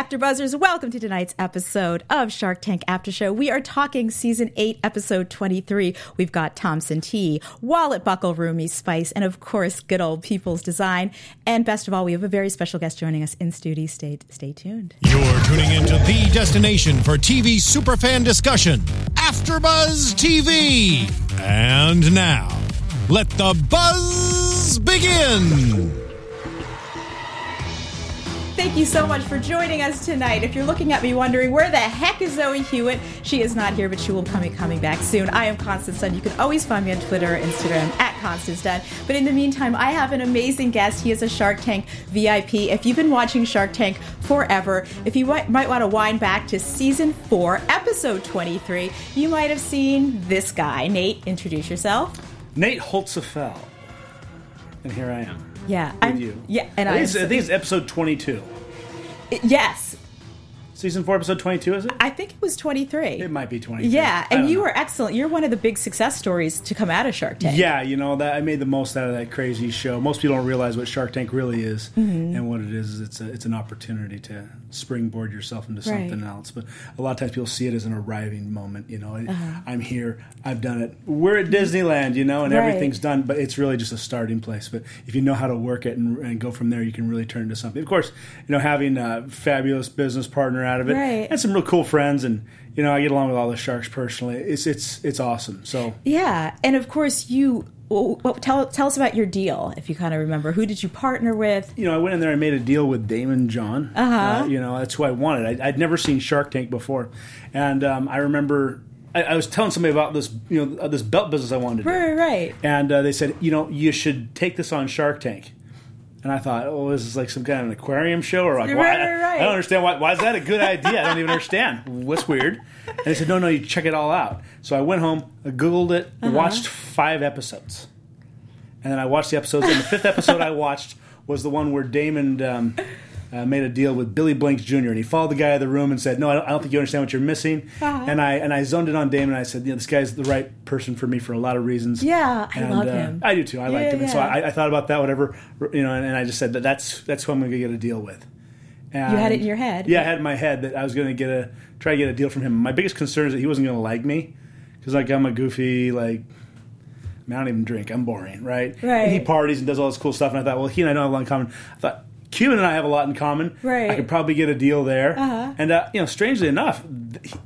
After Buzzers, welcome to tonight's episode of Shark Tank After Show. We are talking season 8, episode 23. We've got Thompson Tee, Wallet Buckle, Rumi Spice, and of course, good old People's Design. And best of all, we have a very special guest joining us in studio. Stay, stay tuned. You're tuning into the destination for TV superfan discussion, AfterBuzz TV. And now, let the buzz begin. Thank you so much for joining us tonight. If you're looking at me wondering where the heck is Zoe Hewitt, she is not here, but she will be coming back soon. I am Constance Dunn. You can always find me on Twitter or Instagram at Constance Dunn. But in the meantime, I have an amazing guest. He is a Shark Tank VIP. If you've been watching Shark Tank forever, if you might, might want to wind back to season four, episode 23, you might have seen this guy. Nate, introduce yourself. Nate Holtzapfel. And here I am. Yeah, I'm you. Yeah, and I I, think, it's, I think it's episode 22. yes, Season 4, episode 22, is it? I think it was 23. It might be 23. Yeah, and you know. were excellent. You're one of the big success stories to come out of Shark Tank. Yeah, you know that I made the most out of that crazy show. Most people don't realize what Shark Tank really is, Mm-hmm. and what it is is it's a, it's an opportunity to springboard yourself into Right. something else. But a lot of times people see it as an arriving moment. You know, Uh-huh. I'm here, I've done it. We're at Disneyland, you know, and Right. everything's done, but it's really just a starting place. But if you know how to work it and, and go from there, you can really turn into something. Of course, you know, having a fabulous business partner out of it, Right. and some real cool friends, and you know, I get along with all the sharks personally. It's it's it's awesome. So. Yeah, and of course you. Well, tell tell us about your deal, if you kind of remember. Who did you partner with? you know, I went in there and made a deal with Daymond John. Uh-huh. Uh, you know, that's who I wanted. I, I'd never seen Shark Tank before, and um, I remember I, I was telling somebody about this, you know, this belt business I wanted to do, Right, right. and uh, they said, you know, you should take this on Shark Tank. And I thought, oh, this is like some kind of an aquarium show, or like, Right, why? right. I don't understand why. Why is that a good idea? I don't even understand. What's weird? And they said, no, no, you check it all out. So I went home, I googled it, Uh-huh. watched five episodes, and then I watched the episodes. And the fifth episode I watched was the one where Daymond um, uh, made a deal with Billy Blanks Jr. and he followed the guy out of the room and said, "No, I don't, I don't think you understand what you're missing." Uh-huh. And I and I zoned in on Daymond. and I said, "You know, this guy's the right person for me for a lot of reasons." Yeah, I And, love uh, him. I do too. I liked Yeah, him, and so. I, I thought about that. Whatever, you know, and, and I just said that that's that's who I'm going to get a deal with. And You had it in your head. Yeah, I had in my head that I was going to get a try to get a deal from him. My biggest concern is that he wasn't going to like me because like I'm a goofy like. I, mean, I don't even drink. I'm boring, right? Right. And he parties and does all this cool stuff, and I thought, well, he and I don't have a lot in common. I thought Cuban and I have a lot in common. Right. I could probably get a deal there. Uh-huh. And uh, you know, strangely enough,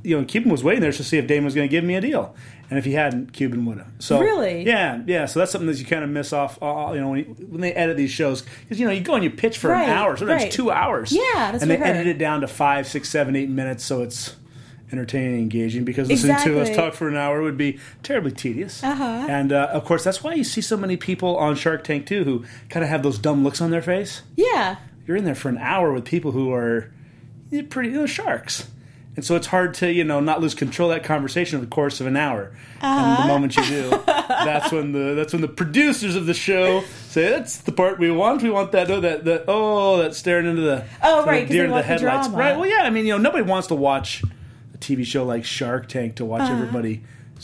you know, Cuban was waiting there to see if Daymond was going to give me a deal, and if he hadn't, Cuban would have. So Really? yeah, yeah. So that's something that you kind of miss off. Uh, you know, when, you, when they edit these shows, because you know, you go and you pitch for Right, an hour, sometimes right. two hours. Yeah, that's and they edit it down to five, six, seven, eight minutes, so it's entertaining and engaging because listening to us talk for an hour would be terribly tedious. Uh-huh. And uh, of course, that's why you see so many people on Shark Tank too who kind of have those dumb looks on their face. Yeah. You're in there for an hour with people who are pretty you know, sharks. And so it's hard to, you know, not lose control of that conversation over the course of an hour. And Uh-huh. the moment you do, that's when the that's when the producers of the show say that's the part we want. We want that oh that that oh that staring into the Oh, right, deer they in want the drama. Right. Well, yeah. I mean, you know, nobody wants to watch a TV show like Shark Tank to watch Uh-huh. everybody,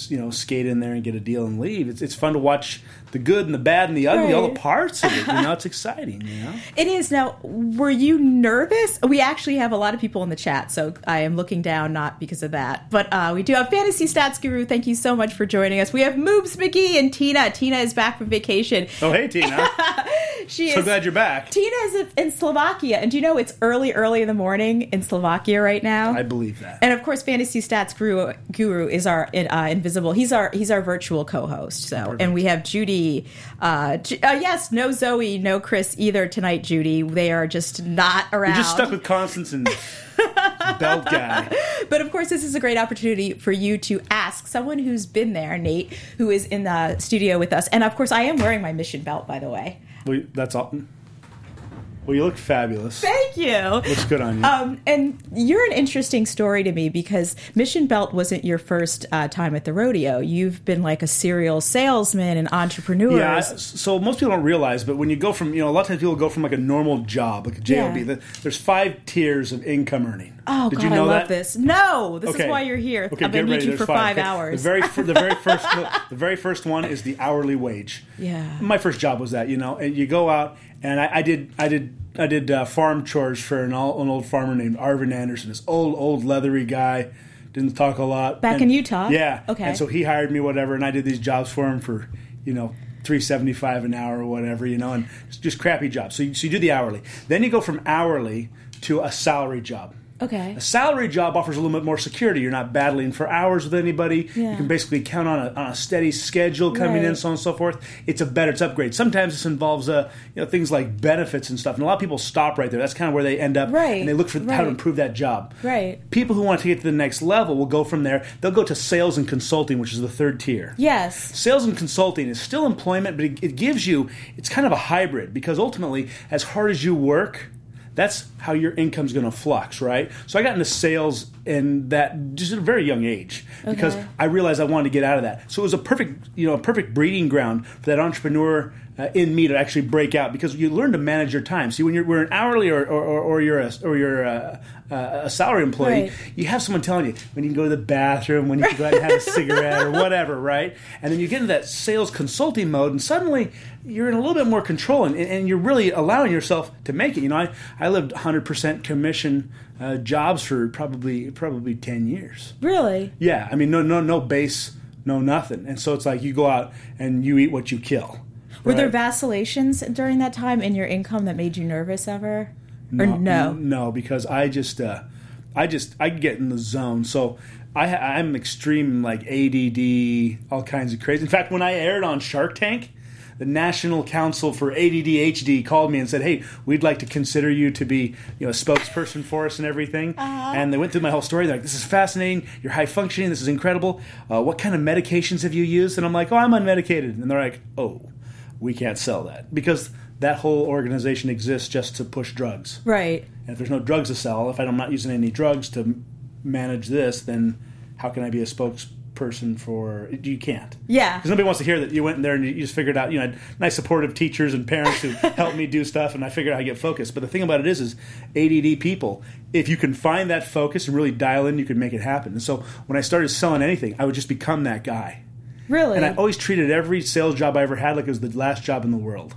you know, skate in there and get a deal and leave. It's it's fun to watch the good and the bad and the ugly, all the parts of it. You know, it's exciting. You know. It is. Now, were you nervous? We actually have a lot of people in the chat, so I am looking down not because of that. But uh, we do have Fantasy Stats Guru. Thank you so much for joining us. We have Moobs McGee and Tina. Tina is back from vacation. Oh, hey, Tina. She so is. glad you're back. Tina is in Slovakia, and do you know it's early, early in the morning in Slovakia right now? I believe that. and of course, Fantasy Stats Guru, Guru is our uh, invisible. He's our he's our virtual co-host. So, and we have Judy. Uh, Ju- uh, yes, no Zoe, no Chris either tonight. Judy, they are just not around. You're just stuck with Constance and Belt guy. But of course, this is a great opportunity for you to ask someone who's been there, Nate, who is in the studio with us. And of course, I am wearing my mission belt, by the way. Well, that's all. Well, you look fabulous. Thank you. Looks good on you. Um, and you're an interesting story to me because Mission Belt wasn't your first uh, time at the rodeo. You've been like a serial salesman and entrepreneur. yeah, so most people don't realize, but when you go from, you know, a lot of times people go from like a normal job, like a job. Yeah. There's five tiers of income earning. Oh Did God, you know I love that? this. No, this Okay. is why you're here. Okay, get gonna ready. you There's for five, Okay. hours. The very, the very first, the very first one is the hourly wage. Yeah. My first job was that, you know, and you go out and I, I did I did I did uh, farm chores for an, all, an old farmer named Arvin Anderson. This old old leathery guy, didn't talk a lot. Back And- in Utah? Yeah. Okay. And so he hired me, whatever, and I did these jobs for him for you know. Three seventy five an hour or whatever, you know, and just, just crappy jobs. So you, so you do the hourly, then you go from hourly to a salary job. Okay. A salary job offers a little bit more security. You're not battling for hours with anybody. Yeah. You can basically count on a, on a steady schedule coming in, so on and so forth. It's a better, it's upgrade. Sometimes this involves uh, you know things like benefits and stuff, and a lot of people stop right there. That's kind of where they end up, Right, and they look for how to improve that job. Right. People who want to get to the next level will go from there. They'll go to sales and consulting, which is the third tier. Yes. Sales and consulting is still employment, but it, it gives you, it's kind of a hybrid because ultimately, as hard as you work, that's how your income's going to flux, right? So I got into sales in that just at a very young age because Okay. I realized I wanted to get out of that. So it was a perfect, you know, a perfect breeding ground for that entrepreneur uh, in me to actually break out because you learn to manage your time. See, when you're we're an hourly or, or, or, or you're a, or you're a, a, a salary employee, Right. you have someone telling you when you can go to the bathroom, when you can go out and have a cigarette or whatever, right? And then you get into that sales consulting mode, and suddenly you're in a little bit more control, and, and you're really allowing yourself to make it. You know, I, I lived 100% commission uh, jobs for probably probably 10 years. Really? Yeah, I mean, no no no base, no nothing, and so it's like you go out and you eat what you kill. Were there vacillations during that time in your income that made you nervous ever? or no? no, because I just, uh, I just, I get in the zone. So I, I'm extreme, like ADD, all kinds of crazy. In fact, when I aired on Shark Tank, the National Council for ADD HD called me and said, "Hey, we'd like to consider you to be, you know, a spokesperson for us and everything." And they went through my whole story. They're like, "This is fascinating. You're high functioning. This is incredible. Uh, what kind of medications have you used?" And I'm like, "Oh, I'm unmedicated." And they're like, "Oh, we can't sell that because that whole organization exists just to push drugs." Right. And if there's no drugs to sell, if I'm not using any drugs to manage this, then how can I be a spokesperson for? You can't. Yeah. Because nobody wants to hear that you went in there and you just figured out, you know, I had nice supportive teachers and parents who helped me do stuff, and I figured out how to get focused. But the thing about it is, is ADD people, if you can find that focus and really dial in, you can make it happen. And so when I started selling anything, I would just become that guy. Really? And I always treated every sales job I ever had like it was the last job in the world.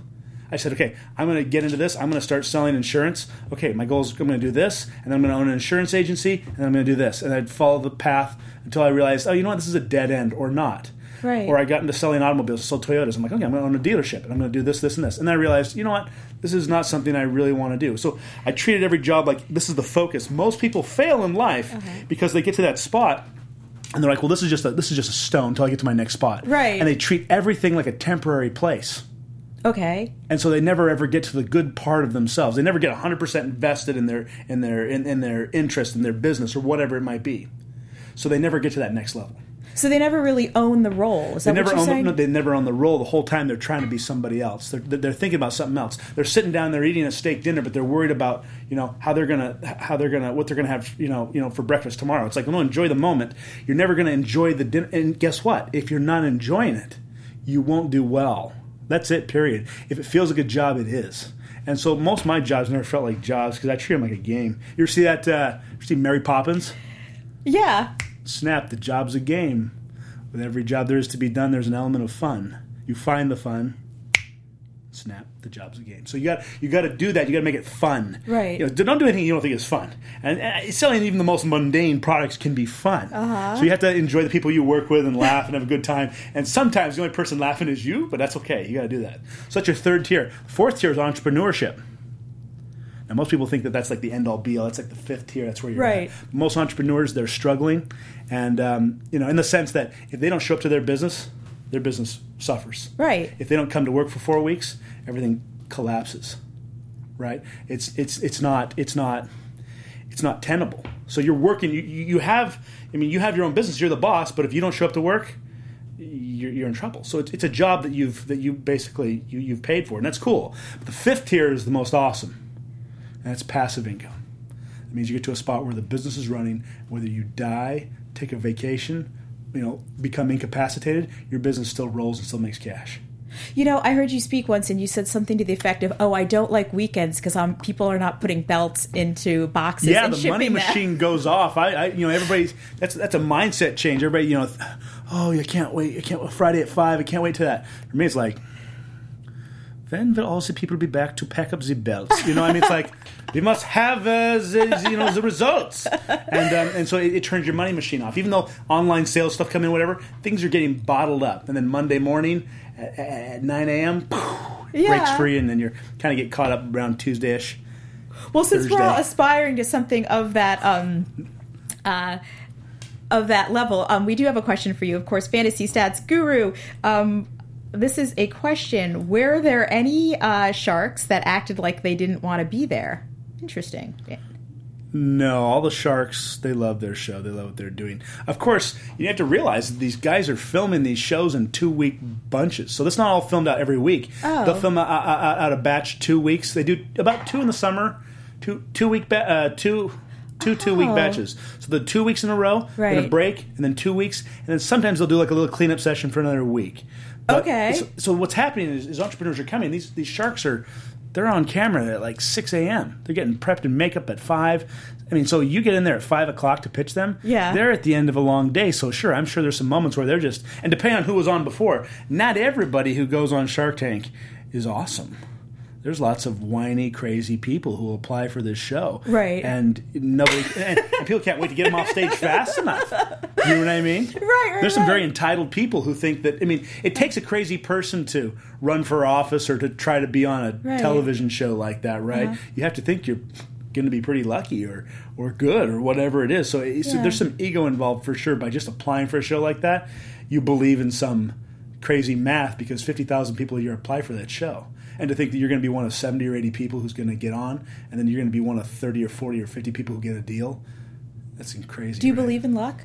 I said, okay, I'm going to get into this. I'm going to start selling insurance. Okay, my goal is I'm going to do this, and then I'm going to own an insurance agency, and then I'm going to do this. And I'd follow the path until I realized, oh, you know what, this is a dead end or not. Right. Or I got into selling automobiles, sold Toyotas. I'm like, okay, I'm going to own a dealership, and I'm going to do this, this, and this. And then I realized, you know what, this is not something I really want to do. So I treated every job like this is the focus. Most people fail in life uh-huh. because they get to that spot and they're like, "Well, this is just a, this is just a stone until I get to my next spot." Right. And they treat everything like a temporary place, okay. and so they never ever get to the good part of themselves. They never get 100 percent invested in their in their in, in their interest in their business or whatever it might be. So they never get to that next level. So they never really own the role. Is They that never what you're own the, saying? no, they never own the role the whole time. They're trying to be somebody else. They're, they're thinking about something else. They're sitting down, they're eating a steak dinner, but they're worried about you know how they're gonna how they're gonna what they're gonna have you know you know for breakfast tomorrow. It's like no, enjoy the moment. You're never gonna enjoy the dinner. And guess what? If you're not enjoying it, you won't do well. That's it. Period. If it feels like a job, it is. And so most of my jobs never felt like jobs because I treat them like a game. You ever see that? Uh, you see Mary Poppins? yeah. snap the job's a game with every job there is to be done there's an element of fun you find the fun snap the job's a game so you got you got to do that you got to make it fun Right. you know, don't do anything you don't think is fun and, and selling even the most mundane products can be fun Uh-huh. so you have to enjoy the people you work with and laugh and have a good time and sometimes the only person laughing is you but that's okay you got to do that so that's your third tier fourth tier is entrepreneurship now, most people think that that's like the end all be all. That's like the fifth tier. That's where you're Right. at. Most entrepreneurs, they're struggling, and um, you know, in the sense that if they don't show up to their business, their business suffers. Right. If they don't come to work for four weeks, everything collapses. Right. It's it's it's not it's not it's not tenable. So you're working. You you have. I mean, you have your own business. You're the boss, but if you don't show up to work, you're, you're in trouble. So it's, it's a job that you've that you basically you, you've paid for, and that's cool. But the fifth tier is the most awesome, and that's passive income. It means you get to a spot where the business is running. Whether you die, take a vacation, you know, become incapacitated, your business still rolls and still makes cash. You know, I heard you speak once, and you said something to the effect of, "Oh, I don't like weekends because um, people are not putting belts into boxes." Yeah, and the money them." machine goes off. I, I, you know, everybody's that's that's a mindset change. Everybody, you know, oh, I can't wait. I can't wait, Friday at five. I can't wait to that. For me, it's like then will all the people be back to pack up the belts. You know, I mean, it's like we must have uh, the you know the results, and um, and so it, it, turns your money machine off. Even though online sales stuff come in, whatever, things are getting bottled up, and then Monday morning at, at nine a.m. Yeah. breaks free, and then you're kind of get caught up around Tuesday ish. Well, since Thursday. we're all aspiring to something of that. Um, uh, of that level, um, we do have a question for you. Of course, fantasy stats guru. Um, this is a question. Were there any uh, sharks that acted like they didn't want to be there? Interesting. Yeah. No, all the sharks, they love their show. They love what they're doing. Of course, you have to realize that these guys are filming these shows in two week bunches. So that's not all filmed out every week. Oh. They'll film out, out, out a batch two weeks. They do about two in the summer, two two week ba- uh, two two two week oh. batches. So the two weeks in a row, right. then a break, and then two weeks, and then sometimes they'll do like a little cleanup session for another week. But okay. So, so, what's happening is, is, entrepreneurs are coming. These these sharks are they're on camera at like six a.m. They're getting prepped and makeup at five. I mean, so you get in there at five o'clock to pitch them. Yeah. They're at the end of a long day. So sure, I'm sure there's some moments where they're just and depending on who was on before. Not everybody who goes on Shark Tank is awesome there's lots of whiny, crazy people who apply for this show, right? And nobody, and, and people can't wait to get them off stage fast enough. You know what I mean? Right. right there's some right. very entitled people who think that. I mean, it takes a crazy person to run for office or to try to be on a right. television show like that, right? Uh-huh. You have to think you're going to be pretty lucky or or good or whatever it is. So, yeah. so there's some ego involved for sure by just applying for a show like that. You believe in some crazy math because 50,000 people a year apply for that show and to think that you're going to be one of 70 or 80 people who's going to get on and then you're going to be one of 30 or 40 or 50 people who get a deal that's crazy do you right? believe in luck?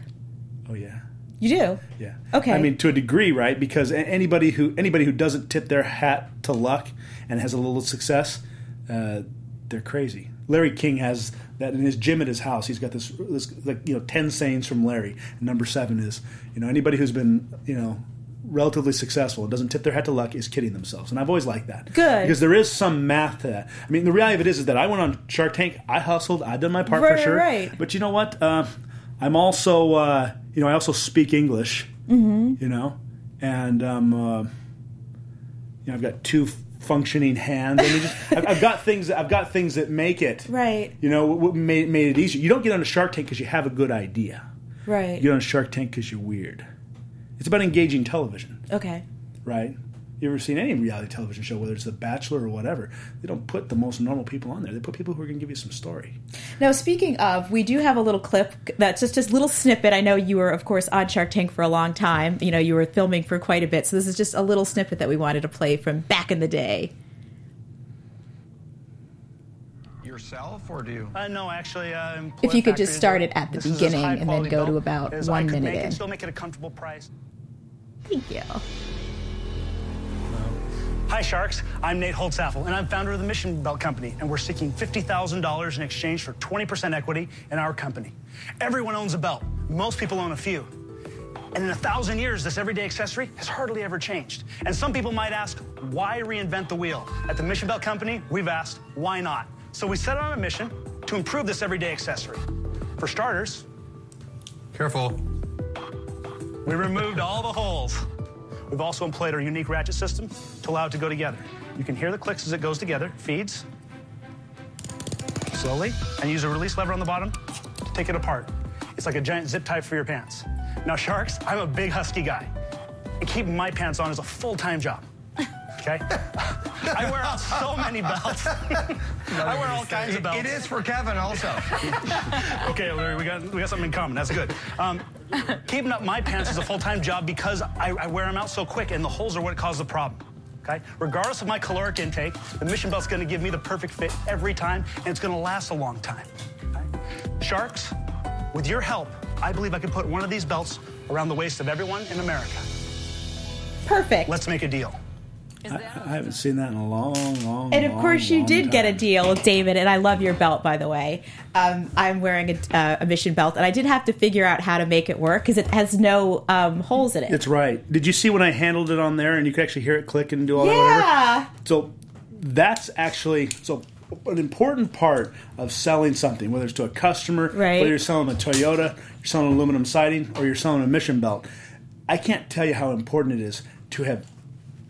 Oh yeah. You do? Yeah. Okay. I mean to a degree right? Because anybody who anybody who doesn't tip their hat to luck and has a little success uh, they're crazy. Larry king has that in his gym at his house. He's got this, this like you know 10 sayings from larry. And number seven is you know anybody who's been you know relatively successful and doesn't tip their hat to luck is kidding themselves. And I've always liked that. Good. Because there is some math to that. I mean, the reality of it is, is that I went on Shark Tank, I hustled, I did my part right, for sure. Right. But you know what? Uh, I'm also, uh, you know, I also speak English, mm-hmm. you know, and, um, uh, you know, I've got two functioning hands. I mean, just, I've got things. That, I've got things that make it. Right. You know, what made, made it easier. You don't get on a Shark Tank because you have a good idea. Right. You get on a Shark Tank because you're weird. It's about engaging television. Okay. Right? You ever seen any reality television show, whether it's The Bachelor or whatever? They don't put the most normal people on there. They put people who are going to give you some story. Now, speaking of, we do have a little clip that's just a little snippet. I know you were, of course, on Shark Tank for a long time. You know, you were filming for quite a bit. So this is just a little snippet that we wanted to play from back in the day. Yourself, or do you? Uh, no, actually. Uh, if you could just start it at the beginning and then go to about one minute make in. It, still make it a comfortable price. Thank you. Hi, Sharks. I'm Nate Holtzapfel, and I'm founder of the Mission Belt Company, and we're seeking $50,000 in exchange for 20% equity in our company. Everyone owns a belt. Most people own a few. And in a thousand years, this everyday accessory has hardly ever changed. And some people might ask, why reinvent the wheel? At the Mission Belt Company, we've asked, why not? So we set out on a mission to improve this everyday accessory. For starters, careful. We removed all the holes. We've also employed our unique ratchet system to allow it to go together. You can hear the clicks as it goes together, feeds slowly, and use a release lever on the bottom to take it apart. It's like a giant zip tie for your pants. Now, sharks, I'm a big husky guy, and keeping my pants on is a full-time job. Okay? I wear out so many belts. I wear all kinds of belts. It is for Kevin also. okay, Larry, we got we got something in common. That's good. Um, keeping up my pants is a full-time job because I, I wear them out so quick, and the holes are what cause the problem. Okay? Regardless of my caloric intake, the mission belt's going to give me the perfect fit every time, and it's going to last a long time. Okay? Sharks, with your help, I believe I could put one of these belts around the waist of everyone in America. Perfect. Let's make a deal. I, I, haven't seen that in a long, long. Time. And of long, course, you did time. get a deal, David. And I love your belt, by the way. Um, I'm wearing a, uh, a, mission belt, and I did have to figure out how to make it work because it has no um, holes in it. It's right. Did you see when I handled it on there, and you could actually hear it click and do all yeah. that? Whatever? So that's actually so an important part of selling something, whether it's to a customer, right. whether you're selling a Toyota, you're selling aluminum siding, or you're selling a mission belt. I can't tell you how important it is to have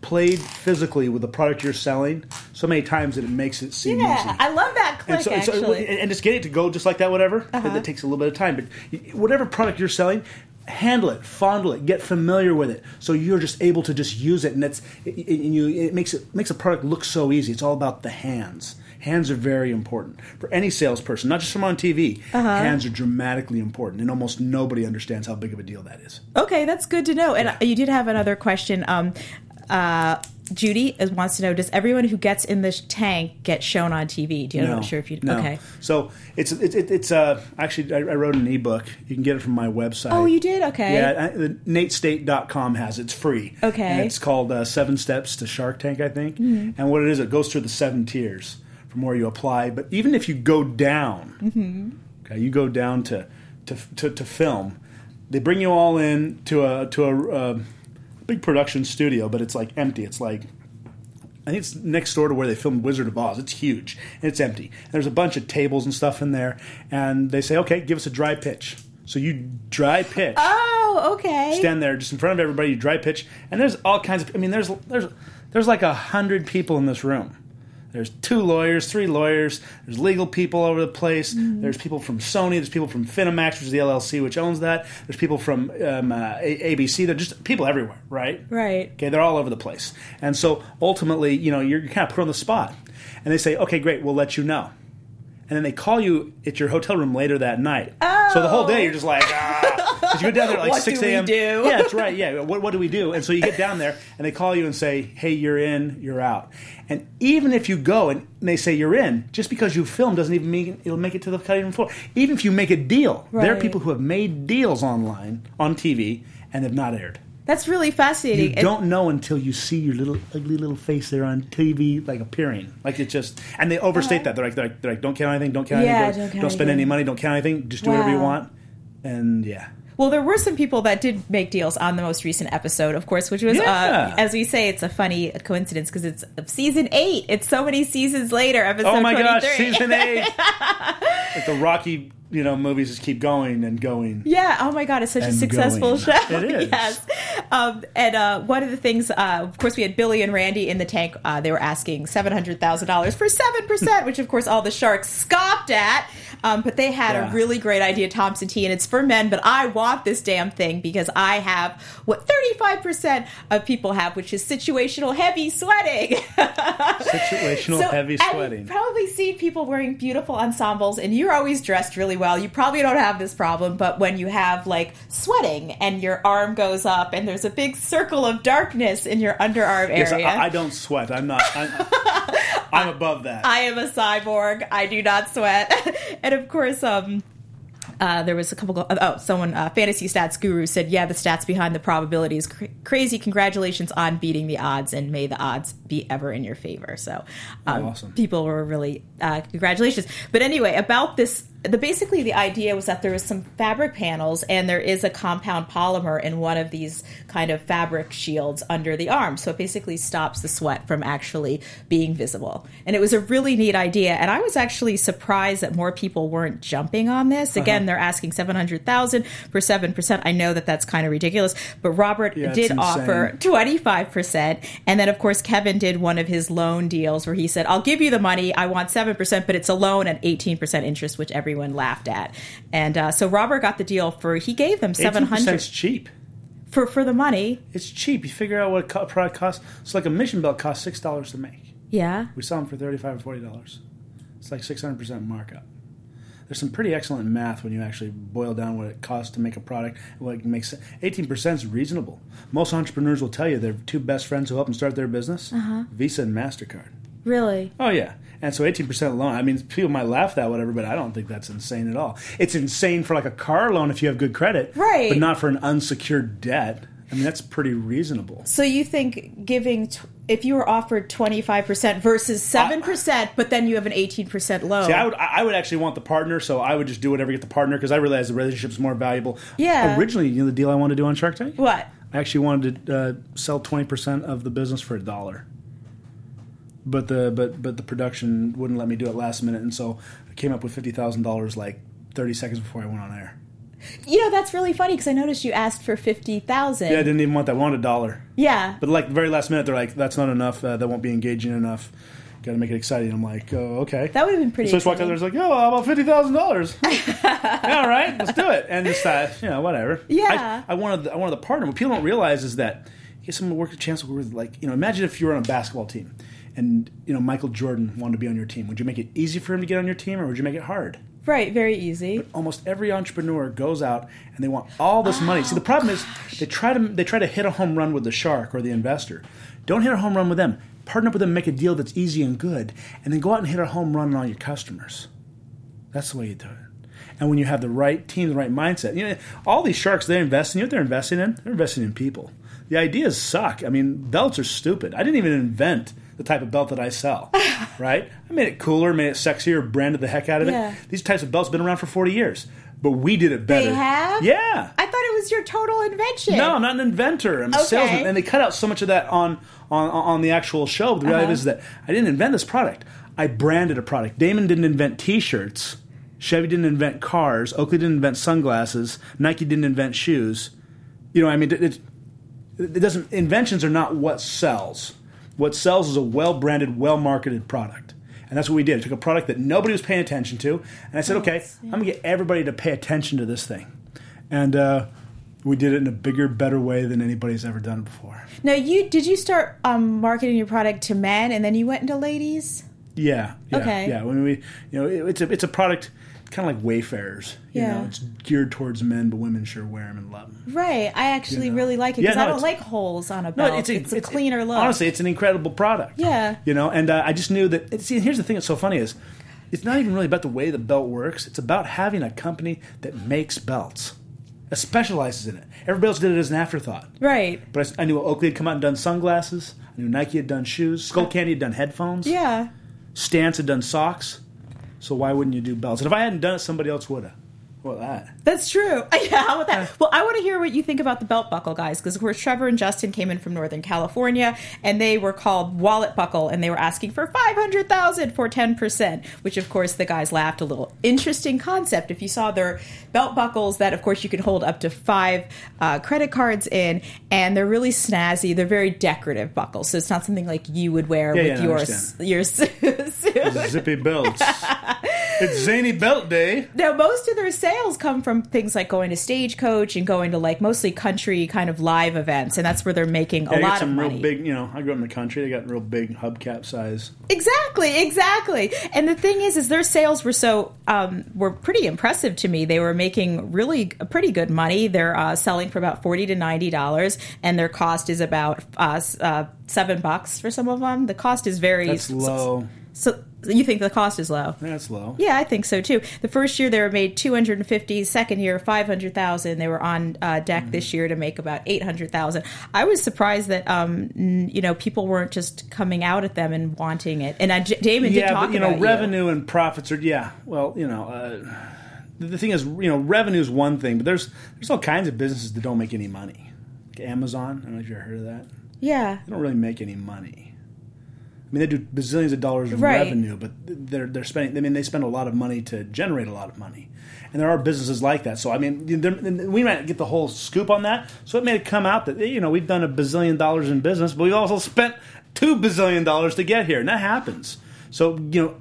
played physically with the product you're selling so many times that it makes it seem Yeah, easy. I love that click. and, so, and, so- actually, and just get it to go just like that, whatever. Uh-huh. That takes a little bit of time, but whatever product you're selling, handle it, fondle it, get familiar with it, so you're just able to just use it, and it's it, it, you, it makes it makes a product look so easy. It's all about the hands. Hands are very important for any salesperson, not just from on TV. Uh-huh. Hands are dramatically important, and almost nobody understands how big of a deal that is. Okay, that's good to know. And uh you did have another question. Um, uh, Judy is- wants to know: Does everyone who gets in this tank get shown on TV? Do you know? I'm sure if you no. okay. So it's it's it, it's uh actually I, I wrote an ebook. You can get it from my website. Oh, you did? Okay. Yeah, I- the NateState.com has it. It's free. Okay. Mm-hmm. And it's called uh, Seven Steps to Shark Tank, I think. And what it is, it goes through the seven tiers from where you apply. But even if you go down, Mm-hmm. okay, you go down to to, to to film. They bring you all in to a to a uh, big production studio, but it's like empty. It's like I think it's next door to where they filmed Wizard of Oz. It's huge and it's empty. And there's a bunch of tables and stuff in there, and they say, "Okay, give us a dry pitch." So you dry pitch, Oh, okay. stand there just in front of everybody, you dry pitch, and there's all kinds of. I mean, there's there's there's like a hundred people in this room. There's two lawyers, three lawyers. There's legal people over the place. There's people from Sony. There's people from Cinemax, which is the LLC, which owns that. There's people from um, uh, A- ABC. They're just people everywhere, right? Right. Okay, they're all over the place. And so ultimately, you know, you're kind of put on the spot. And they say, okay, great, we'll let you know. And then they call you at your hotel room later that night. So the whole day you're just like, ah. you go down there at like What 6 do we a.m. do? Yeah, that's right. Yeah, what, what do we do? And so you get down there and they call you and say, hey, you're in, you're out. And even if you go and they say you're in, just because you film doesn't even mean it'll make it to the cutting room floor. Even if you make a deal, there are people who have made deals online, on TV, and have not aired. That's really You fascinating. And- don't know until you see your little ugly little face there on TV, like appearing, like it just. And they overstate that. They're like, they're like, they're like, don't count anything, don't count Yeah, anything, don't don't, count spend anything. any money, don't count anything, just do whatever you want. And yeah, Well, there were some people that did make deals on the most recent episode, of course, which was, Yeah. uh, as we say, it's a funny coincidence because it's season eight. It's so many seasons later, episode oh my gosh, season eight! like the Rocky, you know, movies just keep going and going. Yeah. Oh my God, it's such a successful going. show. It is. yes. Um, and uh, one of the things, uh, of course, we had Billy and Randy in the tank. Uh, they were asking seven hundred thousand dollars for seven percent, which of course all the sharks scoffed at. Um, but they had Yeah. a really great idea, Thompson Tee, and it's for men. But I want this damn thing because I have what thirty five percent of people have, which is situational heavy sweating. Situational So- heavy sweating. You've probably seen people wearing beautiful ensembles, and you're always dressed really well. You probably don't have this problem, but when you have like sweating and your arm goes up, and there's a big circle of darkness in your underarm area. I, I don't sweat. I'm not. I'm, I'm above that. I am a cyborg. I do not sweat. and of course, um, uh, there was a couple. Oh, someone, uh, fantasy stats guru said, "Yeah, the stats behind the probability is cr- crazy. Congratulations on beating the odds, and may the odds be ever in your favor." So, um, awesome. people were really uh, congratulations. But anyway, about this, the basically the idea was that there was some fabric panels, and there is a compound polymer in one of these kind of fabric shields under the arm, so it basically stops the sweat from actually being visible. And it was a really neat idea, and I was actually surprised that more people weren't jumping on this. Uh-huh. Again, they're asking seven hundred thousand for seven percent. I know that that's kind of ridiculous, but Robert Yeah, did offer 25%. And then, of course, Kevin did one of his loan deals where he said, I'll give you the money. I want 7%, but it's a loan at 18% interest, which everyone laughed at. And uh, so Robert got the deal for, he gave them 700 700 is cheap. for, for the money. It's cheap. You figure out what a product costs. It's like a mission belt costs six dollars to make. Yeah. We sell them for thirty-five or forty dollars. It's like six hundred percent markup. There's some pretty excellent math when you actually boil down what it costs to make a product. What it makes eighteen percent is reasonable. Most entrepreneurs will tell you their two best friends who help them start their business: Uh-huh. Visa and Mastercard. Really? Oh yeah, and so eighteen percent loan. I mean, people might laugh at that, whatever, but I don't think that's insane at all. It's insane for like a car loan if you have good credit, Right. But not for an unsecured debt. I mean, that's pretty reasonable. So you think giving, t- if you were offered 25% versus 7%, but then you have an 18% loan. See, I would, I would actually want the partner, so I would just do whatever get the partner because I realize the relationship is more valuable. Yeah. Originally, you know the deal I wanted to do on Shark Tank. what? I actually wanted to uh, sell twenty percent of the business for a dollar, but the but but the production wouldn't let me do it last minute, and so I came up with fifty thousand dollars like thirty seconds before I went on air. You know, that's really funny because I noticed you asked for 50000 Yeah, I didn't even want that. I wanted a dollar. Yeah. But like the very last minute, they're like, "That's not enough. Uh, that won't be engaging enough. Got to make it exciting." I'm like, "Oh, okay." That would have been pretty So I just walked out there. I was like, "Oh, how about fifty thousand dollars? yeah, all right, let's do it." And just thought, you know, whatever. Yeah. I, I wanted, I wanted the partner. What people don't realize is that you get someone to work a chance with, like, you know, imagine if you were on a basketball team, and you know Michael Jordan wanted to be on your team. Would you make it easy for him to get on your team, or would you make it hard? Right, very easy. almost every entrepreneur goes out and they want all this money. See, the problem is oh, they try to they try to hit a home run with the shark or the investor. Don't hit a home run with them. Partner up with them, make a deal that's easy and good, and then go out and hit a home run on all your customers. That's the way you do it. And when you have the right team, the right mindset, you know, all these sharks they invest in. You know what they're investing in? They're investing in people. The ideas suck. I mean, belts are stupid. I didn't even invent the type of belt that I sell. right? I made it cooler, made it sexier, branded the heck out of it. Yeah. These types of belts have been around for 40 years, but we did it better. They have? Yeah. I thought it was your total invention. No, I'm not an inventor. I'm a Okay. salesman, and they cut out so much of that on on on the actual show. But the reality Uh-huh. is that I didn't invent this product. I branded a product. Daymond didn't invent T-shirts. Chevy didn't invent cars. Oakley didn't invent sunglasses. Nike didn't invent shoes. You know, I mean, it, it, it doesn't. Inventions are not what sells. What sells is a well-branded, well-marketed product. And that's what we did. I took a product that nobody was paying attention to, and I said, okay, I'm going to get everybody to pay attention to this thing. And uh, we did it in a bigger, better way than anybody's ever done before. Now, you did you start um, marketing your product to men and then you went into ladies? Yeah, yeah, Okay. yeah. When we, you know, it, it's a it's a product kind of like Wayfarers. You Yeah. know, it's geared towards men, but women sure wear them and love them. Right. I actually You know. really like it Yeah, because no, I don't like holes on a belt. No, it's, a cleaner look. Honestly, it's an incredible product. Yeah. you know, and uh, I just knew that. See, here's the thing that's so funny is, it's not even really about the way the belt works. It's about having a company that makes belts, that specializes in it. Everybody else did it as an afterthought. right. But I knew Oakley had come out and done sunglasses. I knew Nike had done shoes. Skullcandy had done headphones. Yeah. Stance had done socks. So why wouldn't you do belts? And if I hadn't done it, somebody else would have. What that? That's true. Yeah, how about that? Well, I want to hear what you think about the belt buckle guys, because of course Trevor and Justin came in from Northern California, and they were called Wallet Buckle, and they were asking for five hundred thousand for ten percent, which of course the guys laughed a little. Interesting concept. If you saw their belt buckles, that of course you can hold up to five uh, credit cards in, and they're really snazzy. They're very decorative buckles, so it's not something like you would wear Yeah, with yeah, your understand. your suit. Zippy belts. it's Zany Belt Day. Now, most of their sales come from things like going to Stagecoach and going to like mostly country kind of live events, and that's where they're making a Yeah, got lot of some money. real big, you know, I grew up in the country. They got real big hubcap size. Exactly, exactly. And the thing is, is their sales were so um, were pretty impressive to me. They were making really pretty good money. They're uh, selling for about forty to ninety dollars, and their cost is about uh, uh, seven bucks for some of them. The cost is very That's low. So you think the cost is low? That's low. Yeah, I think so too. The first year they were made 250, second year 500,000. They were on uh, deck Mm-hmm. this year to make about 800,000. I was surprised that um n- you know people weren't just coming out at them and wanting it. And I, Daymond did yeah, talk but you know, about revenue and profits are yeah. Well, you know, uh, the, thing is, you know, revenue is one thing, but there's there's all kinds of businesses that don't make any money. Like Amazon, I don't know if you ever heard of that. Yeah. They don't really make any money. I mean, they do bazillions of dollars in Right. revenue, but they're they're spending. I mean, they spend a lot of money to generate a lot of money, and there are businesses like that. So I mean, we might get the whole scoop on that. So it may come out that you know we've done a bazillion dollars in business, but we've also spent two bazillion dollars to get here, and that happens. So you know.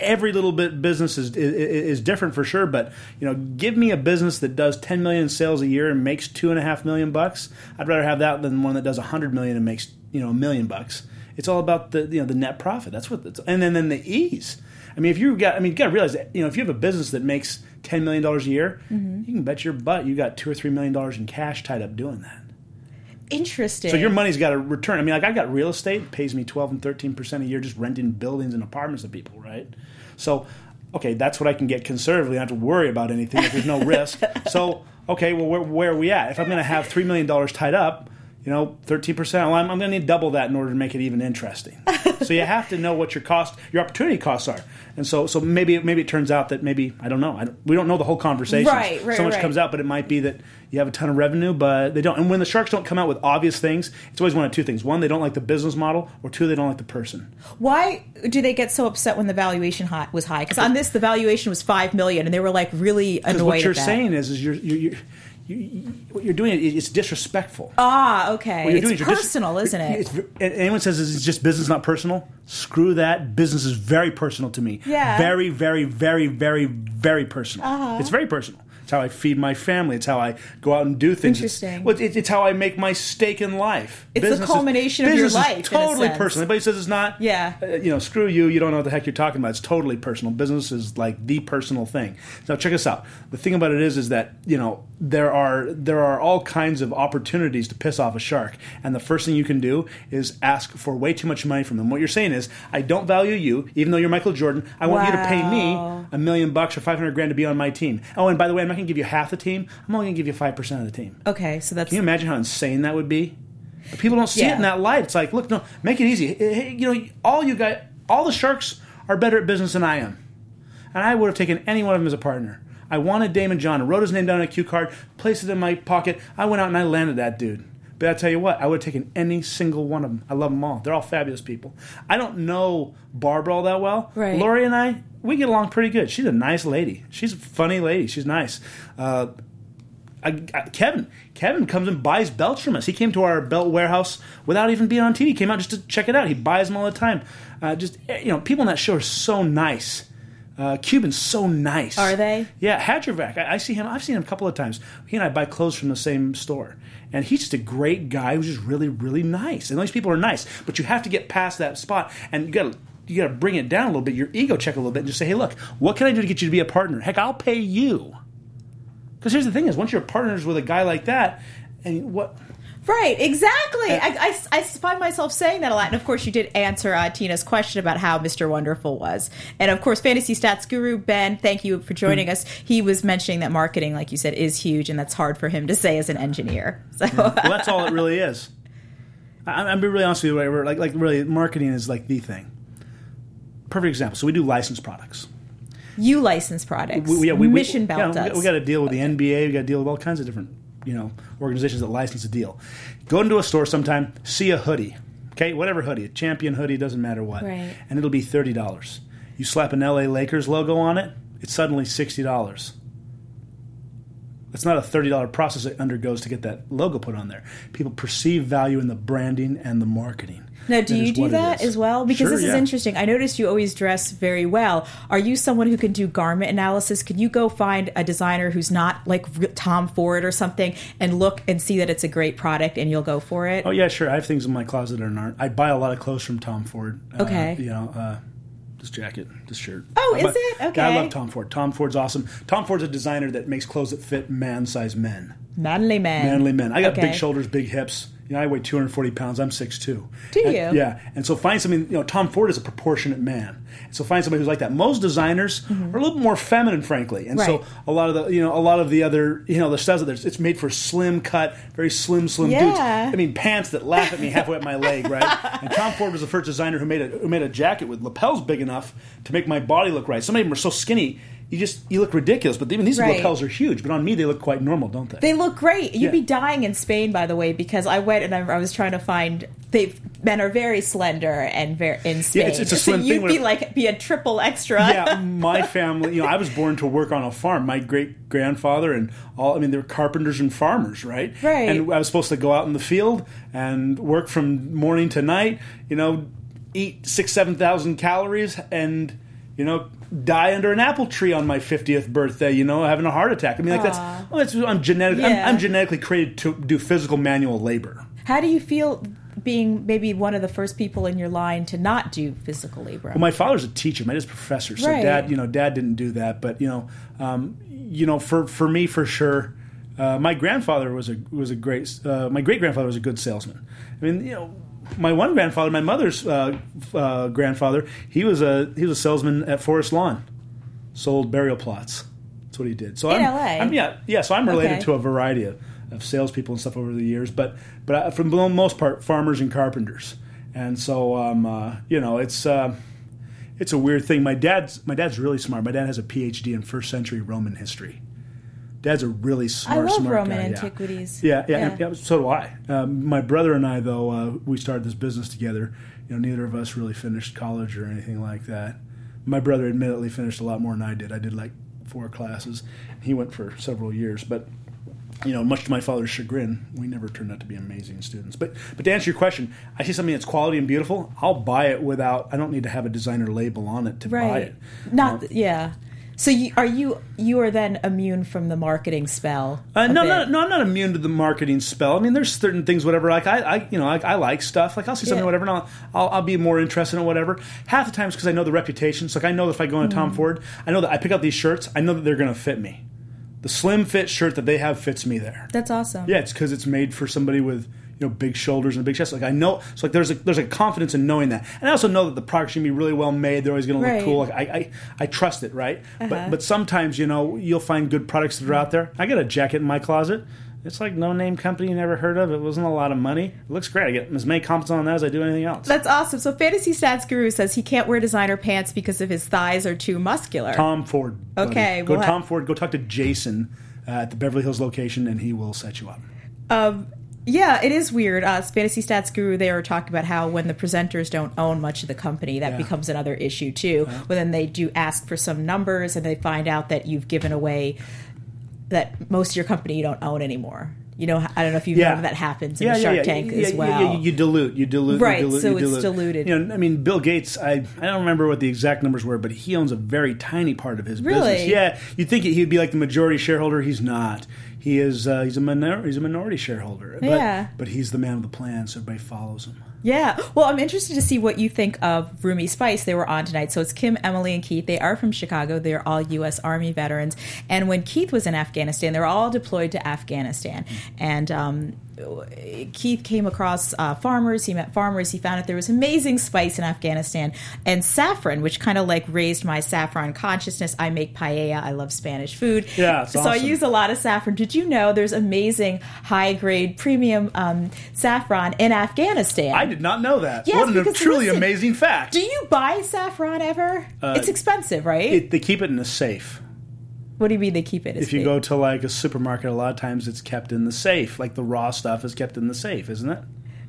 Every little bit business is, is is different for sure, but you know, give me a business that does 10 million sales a year and makes two and a half million bucks. I'd rather have that than one that does 100 million and makes you know a million bucks. It's all about the you know the net profit. That's what. It's, and then then the ease. I mean, if you got, I mean, you got to realize that you know if you have a business that makes ten million dollars a year, Mm-hmm. you can bet your butt you got two or three million dollars in cash tied up doing that. Interesting. So your money's got to return. I mean, like I got real estate pays me twelve and thirteen percent a year just renting buildings and apartments to people, right? So, okay, that's what I can get conservatively. I don't have to worry about anything if there's no risk. So, okay, well, where, where are we at? If I'm going to have three million dollars tied up, you know, thirteen percent. Well, I'm, I'm going to need double that in order to make it even interesting. so you have to know what your cost, your opportunity costs are, and so so maybe maybe it turns out that maybe I don't know. I don't, we don't know the whole conversation. Right, right, So much right. comes out, but it might be that you have a ton of revenue, but they don't. And when the sharks don't come out with obvious things, it's always one of two things: one, they don't like the business model, or two, they don't like the person. Why do they get so upset when the valuation high, was high? Because on this, the valuation was five million, and they were like really Because annoyed. what you're saying is, is you're, you're, you're you, you, what you're doing is it's disrespectful. ah, okay, What you're it's doing is you're dis- personal, isn't it? It's, anyone says it's just business, not personal. Screw that. Business is very personal to me. Yeah. Very, very, very, very, very personal. It's very personal. It's how I feed my family. It's how I go out and do things. It's- Interesting. Well, it's, it's how I make my stake in life. It's the Business is- culmination of your is life, Totally personal. Anybody says it's not. Yeah. uh, you know, screw you. You don't know what the heck you're talking about. It's totally personal. Business is like the personal thing. Now, check us out. The thing about it is, is that you know there are there are all kinds of opportunities to piss off a shark, and the first thing you can do is ask for way too much money from them. What you're saying is, I don't value you, even though you're Michael Jordan. I want you to pay me a million bucks or five hundred grand to be on my team. Oh, and by the way, I'm not going to give you half the team. I'm only going to give you five percent of the team. okay, so that's Can you imagine how insane that would be? People don't see it in that light. It's like, look, no, make it easy. Hey, You know, all you guys, all the sharks are better at business than I am, and I would have taken any one of them as a partner. I wanted Daymond John. I wrote his name down on a cue card, placed it in my pocket. I went out and I landed that dude. But I tell you what, I would have taken any single one of them. I love them all. They're all fabulous people. I don't know Barbara all that well. Right. Lori and I, we get along pretty good. She's a nice lady. She's a funny lady. She's nice. Uh, I, I, Kevin. Kevin comes and buys belts from us. He came to our belt warehouse without even being on TV. He came out just to check it out. He buys them all the time. Uh, just eh, you know, people in that show are so nice. Uh, Cuban's so nice. Are they? Yeah, Herjavec. I, I see him. I've seen him a couple of times. He and I buy clothes from the same store, and he's just a great guy who's just really, really nice. And these people are nice, but you have to get past that spot, and you got to. You got to bring it down a little bit, your ego check a little bit, and just say, "Hey, look, what can I do to get you to be a partner? Heck, I'll pay you." Because here's the thing: is once you're partners with a guy like that, and what Right, exactly. I, I, I find myself saying that a lot. And of course, you did answer uh, Tina's question about how Mr. Wonderful was. And of course, Fantasy Stats Guru, Ben, thank you for joining us. He was mentioning that marketing, like you said, is huge, and that's hard for him to say as an engineer. So, well, that's all it really is. I, I'm being really honest with you. Whatever, like, like really, marketing is like the thing. Perfect example. So we do licensed products. you license products. We, yeah, we, we- Mission yeah, Belt we got- We got to deal with the NBA. We got to deal with all kinds of different, you know, organizations that license a deal. Go into a store sometime, see a hoodie, okay, whatever hoodie, a champion hoodie, doesn't matter what, Right. and it'll be thirty dollars. You slap an LA Lakers logo on it, it's suddenly sixty dollars. It's not a thirty dollar process it undergoes to get that logo put on there. People perceive value in the branding and the marketing. Now, do you do that as well? Because Sure, this is yeah. interesting. I noticed you always dress very well. Are you someone who can do garment analysis? Can you go find a designer who's not like Tom Ford or something and look and see that it's a great product and you'll go for it? Oh yeah, sure. I have things in my closet that aren't. I buy a lot of clothes from Tom Ford. Uh, Okay. you know, uh, this jacket, this shirt. Oh, is it? Yeah, I love Tom Ford. Tom Ford's awesome. Tom Ford's a designer that makes clothes that fit man-sized men, Manly man. manly men. I got Okay. big shoulders, big hips. You know, I weigh 240 pounds. I'm 6'2". Do And- you? Yeah. And so find something. You know, Tom Ford is a proportionate man. So find somebody who's like that. Most designers are a little more feminine, frankly. And so Mm-hmm. A lot of the, you know, a lot of the other, you know, the stuff that there's, it's made for slim cut, very slim, slim dudes. Yeah. I mean, pants that laugh at me halfway up my leg, right? And Tom Ford was the first designer who made a who made a jacket with lapels big enough to make my body look right. Some of them are so skinny, you just you look ridiculous. But even these Right. lapels are huge. But on me, they look quite normal, don't they? They look great. You'd Yeah. be dying in Spain, by the way, because I went and I, I was trying to find. They men are very slender and very in Spain. it's- it's a So slim you'd thing be like be a triple extra. yeah, my family. You know, I was born to work on a farm. My great grandfather and all. I mean, they were carpenters and farmers, right? Right. And I was supposed to go out in the field and work from morning to night. You know, eat six, seven thousand calories, and you know, die under an apple tree on my fiftieth birthday. You know, having a heart attack. I mean, like that's. Well, that's I'm genetic. Yeah. I'm, I'm genetically created to do physical manual labor. How do you feel being maybe one of the first people in your line to not do physical labor? Well, my father's a teacher. My dad's a professor. So Right. dad, you know, dad didn't do that. But you know, um, you know, for for me, for sure, uh, my grandfather was a was a great. Uh, my great grandfather was a good salesman. I mean, you know. My one grandfather, my mother's uh, uh, grandfather, he was a he was a salesman at Forest Lawn, sold burial plots. That's what he did. So In I'm, LA? I'm yeah yeah. So I'm related Okay. to a variety of, of salespeople and stuff over the years, but but uh, for the most part, farmers and carpenters. And so, um, uh, you know, it's uh, it's a weird thing. My dad's my dad's really smart. My dad has a PhD in first century Roman history. Dad's a really smart, I love smart Roman guy, antiquities. Yeah, yeah, Yeah. and- yeah, so do I. Um, my brother and I, though, uh, we started this business together. You know, neither of us really finished college or anything like that. My brother admittedly finished a lot more than I did. I did like four classes. He went for several years, but you know, much to my father's chagrin, we never turned out to be amazing students. But but to answer your question, I see something that's quality and beautiful. I'll buy it without. I don't need to have a designer label on it to buy it. Not Um, yeah. So you, are you you are then immune from the marketing spell? Uh, no, bit? no, no. I'm not immune to the marketing spell. I mean, there's certain things, whatever. Like I, I you know, I, I like stuff. Like I'll see something, Yeah. whatever, and I'll, I'll, I'll be more interested in whatever. Half the times because I know the reputations. Like I know that if I go into Tom Mm. Ford, I know that I pick out these shirts. I know that they're going to fit me. The slim fit shirt that they have fits me there. That's awesome. Yeah, it's because it's made for somebody with you know big shoulders and a big chest. Like I know, so like there's a there's a confidence in knowing that, and I also know that the product's gonna be really well made. They're always gonna look cool. Like I, I I trust it, right? Uh-huh. But but sometimes you know you'll find good products that are out there. I got a jacket in my closet. It's like no name company you never heard of. It wasn't a lot of money. It looks great. I get as many compliments on that as I do anything else. That's awesome. So Fantasy Stats Guru says he can't wear designer pants because of his thighs are too muscular. Tom Ford. buddy. Okay, go we'll Tom Ford. Go talk to Jason uh, at the Beverly Hills location, and he will set you up. Um, yeah, it is weird. Uh, Fantasy Stats Guru, they were talking about how when the presenters don't own much of the company, that Yeah. becomes another issue too. When then they do ask for some numbers and they find out that you've given away that most of your company you don't own anymore. You know, I don't know if you've Yeah. known that happens in the Shark Tank yeah, as well. yeah, you dilute, you dilute, Right, You dilute, so you it's diluted. You know, I mean, Bill Gates. I I don't remember what the exact numbers were, but he owns a very tiny part of his Really? business. Yeah, you'd think he'd be like the majority shareholder. He's not. He is. Uh, he's a minor, He's a minority shareholder. But, Yeah. But he's the man of the plan, so everybody follows him. Yeah. Well, I'm interested to see what you think of Rumi Spice. They were on tonight. So it's Kim, Emily, and Keith. They are from Chicago. They're all U.S. Army veterans. And when Keith was in Afghanistan, they were all deployed to Afghanistan. And um, Keith came across uh, farmers. He met farmers. He found out there was amazing spice in Afghanistan and saffron, which kind of like raised my saffron consciousness. I make paella. I love Spanish food. Yeah, so I use a lot of saffron. Did you know there's amazing high grade premium um, saffron in Afghanistan? I did not know that. Yes, what a truly listen, amazing fact. Do you buy saffron ever? it's expensive, right? Uh, It- they keep it in a safe. what do you mean they keep it? If you big? go to like a supermarket, a lot of times it's kept in the safe. Like the raw stuff is kept in the safe, isn't it?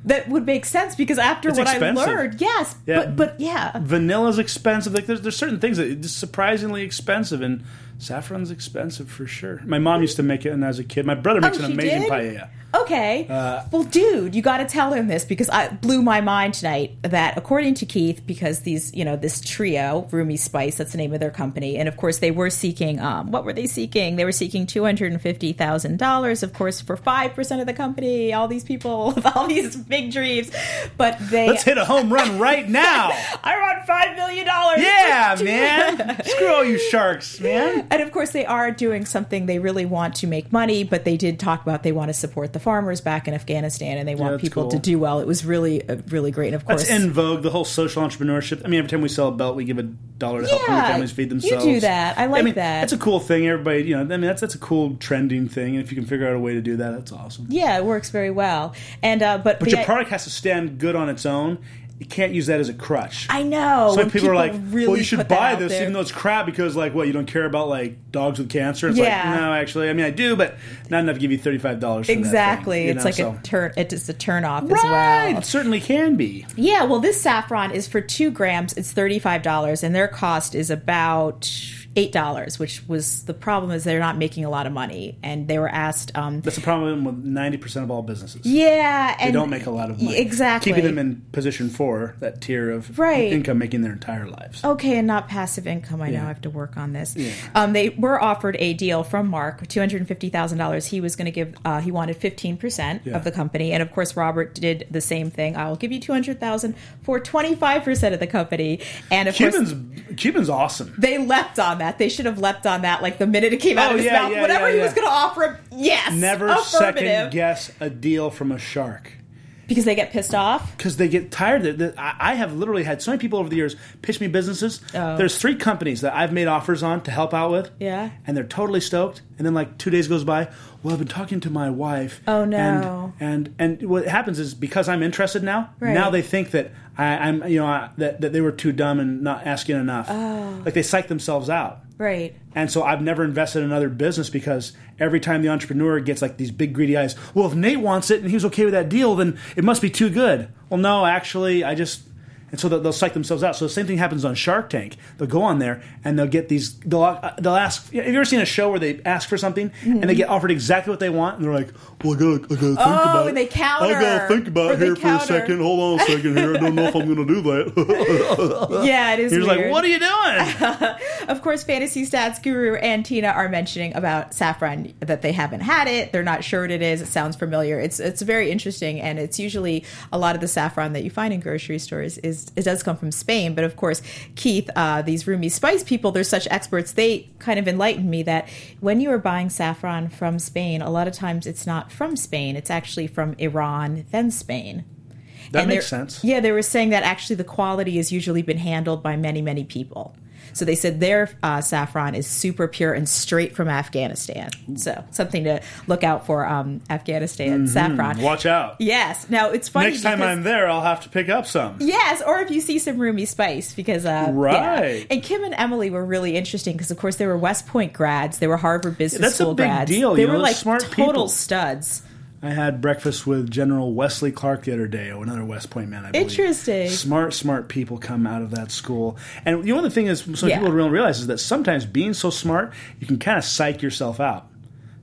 that would make sense because after It's what expensive. I learned, yes, Yeah. but but yeah, Vanilla's expensive. Like there's, there's certain things that it's surprisingly expensive, and saffron's expensive for sure. My mom used to make it, and as a kid, my brother makes Oh, an amazing did? paella. Okay. Uh, well, dude, you got to tell him this because I blew my mind tonight that according to Keith, because these, you know, this trio, Rumi Spice, that's the name of their company, and of course they were seeking, um, what were they seeking? They were seeking two hundred and fifty thousand dollars, of course, for five percent of the company. All these people with all these big dreams, but they. Let's hit a home run right now. I want five million dollars. yeah, man. Screw all you sharks, man. And of course, they are doing something they really want to make money, but they did talk about they want to support the farmers back in Afghanistan and they want that's people cool. to do well. It was really, uh, really great. And of course, That's in vogue. The whole social entrepreneurship. I mean, every time we sell a belt, we give a dollar to help Yeah, other families feed themselves. you do that. I like mean, that. That's a cool thing. Everybody, you know, I mean, that's that's a cool trending thing. And if you can figure out a way to do that, that's awesome. yeah, it works very well. And uh, but, But your product has to stand good on its own. You can't use that as a crutch. I know. So when people, are like, really "Well, you should buy this, there. even though it's crap, because like, what you don't care about like dogs with cancer." It's Yeah. like, no, actually, I mean, I do, but not enough to give you thirty five dollars. exactly. you it's know, like so. a turn. It's a turn off as right. well. It certainly can be. Yeah, well, this saffron is for two grams. It's thirty-five dollars, and their cost is about eight dollars. Which was the problem is they're not making a lot of money, and they were asked. Um, That's the problem with ninety percent of all businesses. yeah, They don't make a lot of money. Exactly. keeping them in position for that tier of Right. income, making their entire lives. Okay, and not passive income. I know I have to work on this. Um, they were offered a deal from Mark, two hundred and fifty thousand dollars. He was going to give. Uh, he wanted fifteen percent of the company, and of course Robert did the same thing. I will give you two hundred thousand for twenty five percent of the company, and of Cubans, course Cubans, awesome. they leapt on that. They should have leapt on that like the minute it came out Oh, of his yeah, mouth. yeah, Whatever yeah, he was going to offer him, yes, Never second guess a deal from a shark. because they get pissed off. because they get tired. That that- I I have literally had so many people over the years pitch me businesses. Oh. There's three companies that I've made offers on to help out with. Yeah. and they're totally stoked. And then like two days goes by. Well, I've been talking to my wife. Oh, no. And and, and what happens is because I'm interested now. Right. Now they think that I, I'm you know I, that that they were too dumb and not asking enough. Oh. Like they psych themselves out. Right. And so I've never invested in another business because every time the entrepreneur gets like these big greedy eyes, well, if Nate wants it and he was okay with that deal, then it must be too good. Well, no, actually, I just. And so they'll, they'll psych themselves out. So the same thing happens on Shark Tank. They'll go on there and they'll get these. They'll uh, they'll ask. Have you ever seen a show where they ask for something and they get offered exactly what they want and they're like, "Well, I gotta, I gotta think about and it. they counter. I gotta think about it here for a second. Hold on a second here. I don't know if I'm gonna do that." Yeah, it is. You're like, "What are you doing?" Of course, Fantasy Stats Guru and Tina are mentioning about saffron that they haven't had it. They're not sure what it is. It sounds familiar. It's it's very interesting, and it's usually a lot of the saffron that you find in grocery stores is it does come from Spain. But of course, Keith, uh, these Rumi Spice people, they're such experts. They kind of enlightened me that when you are buying saffron from Spain, a lot of times it's not from Spain. It's actually from Iran, then Spain. That And makes sense. Yeah, they were saying that actually the quality has usually been handled by many, many people. So they said their uh, saffron is super pure and straight from Afghanistan. So something to look out for um, Afghanistan saffron. Watch out. Yes. Now it's funny. Next time I'm there, I'll have to pick up some. Yes, or if you see some Rumi Spice, because uh, yeah. Right. And Kim and Emily were really interesting because, of course, they were West Point grads. They were Harvard Business That's a School big grads. deal, They know, were they're like smart total people. studs. I had breakfast with General Wesley Clark the other day, or another West Point man. I believe. Interesting. Smart, smart people come out of that school, and the only thing is, some Yeah. people don't realize is that sometimes being so smart, you can kind of psych yourself out.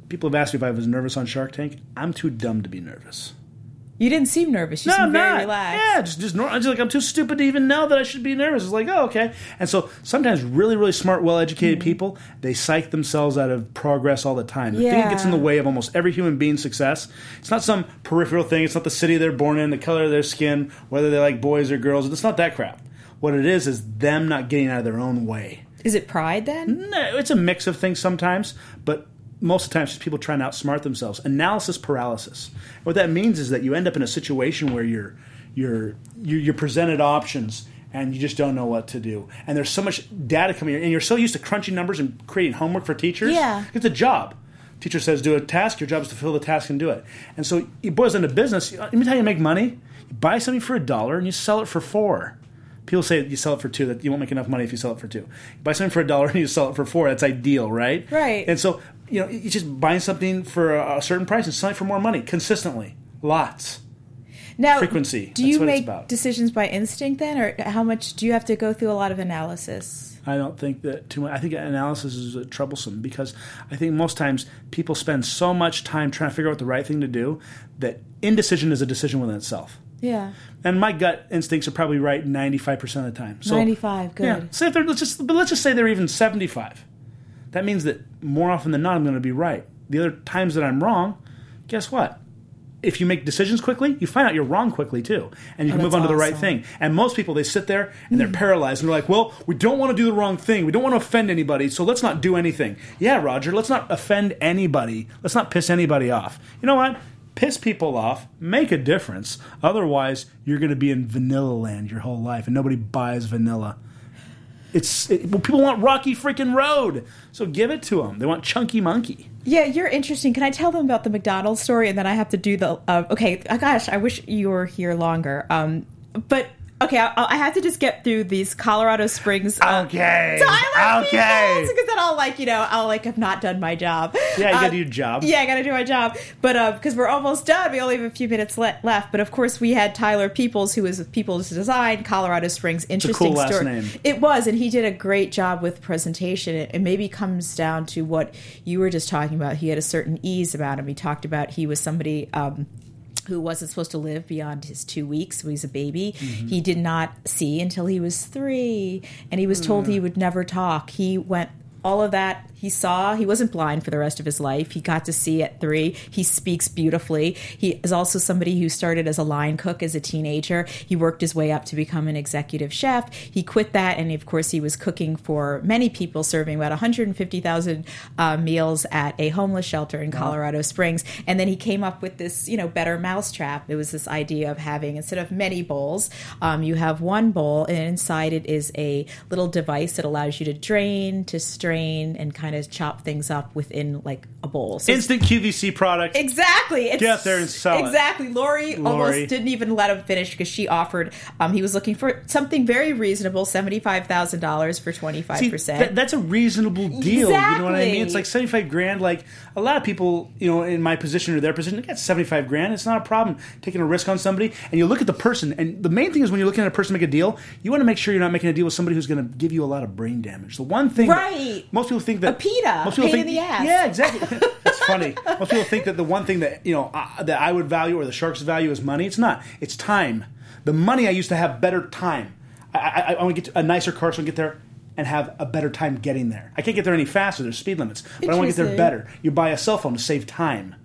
People have asked me if I was nervous on Shark Tank. I'm too dumb to be nervous. You didn't seem nervous. You No, seemed I'm very not. relaxed. Yeah, just just, nor- just like I'm too stupid to even know that I should be nervous. It's like, oh, okay. And so sometimes really, really smart, well-educated Mm-hmm. people they psych themselves out of progress all the time. The thing that gets in the Yeah. way of almost every human being's success. It's not some peripheral thing. It's not the city they're born in, the color of their skin, whether they like boys or girls. It's not that crap. What it is is them not getting out of their own way. Is it pride then? No, it's a mix of things sometimes, but most of the time it's just people trying to outsmart themselves. Analysis paralysis. What that means is that you end up in a situation where you're you're you're, you're presented options and you just don't know what to do. And there's so much data coming in, and you're so used to crunching numbers and creating homework for teachers. Yeah. it's a job. Teacher says do a task. Your job is to fill the task and do it. And so it boils into business. Let me tell you, you make money. You buy something for a dollar and you sell it for four. People say you sell it for two. That you won't make enough money if you sell it for two. You buy something for a dollar and you sell it for four. That's ideal, right? Right. And so you know, you just buying something for a, certain price and selling for more money consistently, lots. Now, Frequency. Do That's you what it's make about. decisions by instinct then, or how much do you have to go through a lot of analysis? I don't think that too much. I think analysis is uh, troublesome because I think most times people spend so much time trying to figure out the right thing to do that indecision is a decision within itself. Yeah, And my gut instincts are probably right ninety five percent of the time. So, ninety-five. Good. Yeah. Say they're let's just but let's just say they're even seventy five. That means that more often than not I'm going to be right. The other times that I'm wrong, guess what? If you make decisions quickly, you find out you're wrong quickly too, and you Oh, can move on to the right thing. And most people they sit there and they're mm. paralyzed and they're like, "Well, we don't want to do the wrong thing. We don't want to offend anybody, so let's not do anything." Yeah, Roger, let's not offend anybody. Let's not piss anybody off. You know what? Piss people off, make a difference. Otherwise, you're going to be in vanilla land your whole life, and nobody buys vanilla. It's it, well, people want Rocky freaking Road, so give it to them. They want Chunky Monkey. Yeah, you're interesting. Can I tell them about the McDonald's story, and then I have to do the? Uh, okay, uh, gosh, I wish you were here longer. Um, but okay, I, I have to just get through these Colorado Springs. Uh, Okay, Tyler okay. because then I'll like you know I'll like have not done my job. Yeah, you Uh, gotta do your job. Yeah, I got to do my job. But because we're almost done, we only have a few minutes le- left. But of course, we had Tyler Peoples, who was with Peoples Design, Colorado Springs. Interesting cool last story. name. It was, and he did a great job with presentation. It, it maybe comes down to what you were just talking about. He had a certain ease about him. He talked about he was somebody. Um, who wasn't supposed to live beyond his two weeks when he was a baby. Mm-hmm. He did not see until he was three, and he was told Hmm. he would never talk. He went all of that he saw. He wasn't blind for the rest of his life. He got to see at three. He speaks beautifully. He is also somebody who started as a line cook as a teenager. He worked his way up to become an executive chef. He quit that, and of course, he was cooking for many people, serving about 150,000 uh, meals at a homeless shelter in Colorado Springs. And then he came up with this, you know, better mousetrap. It was this idea of having instead of many bowls, um, you have one bowl, and inside it is a little device that allows you to drain, to strain, and kind of chop things up within like a bowl. So Instant QVC product. Exactly. It's, Get out there and sell it. Exactly. Lori, Lori. almost didn't even let him finish because she offered. Um, he was looking for something very reasonable, seventy five thousand dollars for twenty five percent. that's a reasonable deal. You know what I mean? It's like seventy five grand. Like a lot of people, you know, in my position or their position, they got seventy five grand. It's not a problem taking a risk on somebody. And you look at the person, and the main thing is when you're looking at a person to make a deal, you want to make sure you're not making a deal with somebody who's going to give you a lot of brain damage. The one thing, Right. most people think that PETA, most people pain think, in the ass. Yeah, exactly. That's funny. Most people think that the one thing that you know uh, that I would value or the sharks value is money. It's not. It's time. The money I used to have better time. I, I, I want to get a nicer car so I can get there and have a better time getting there. I can't get there any faster. There's speed limits, but I want to get there better. You buy a cell phone to save time.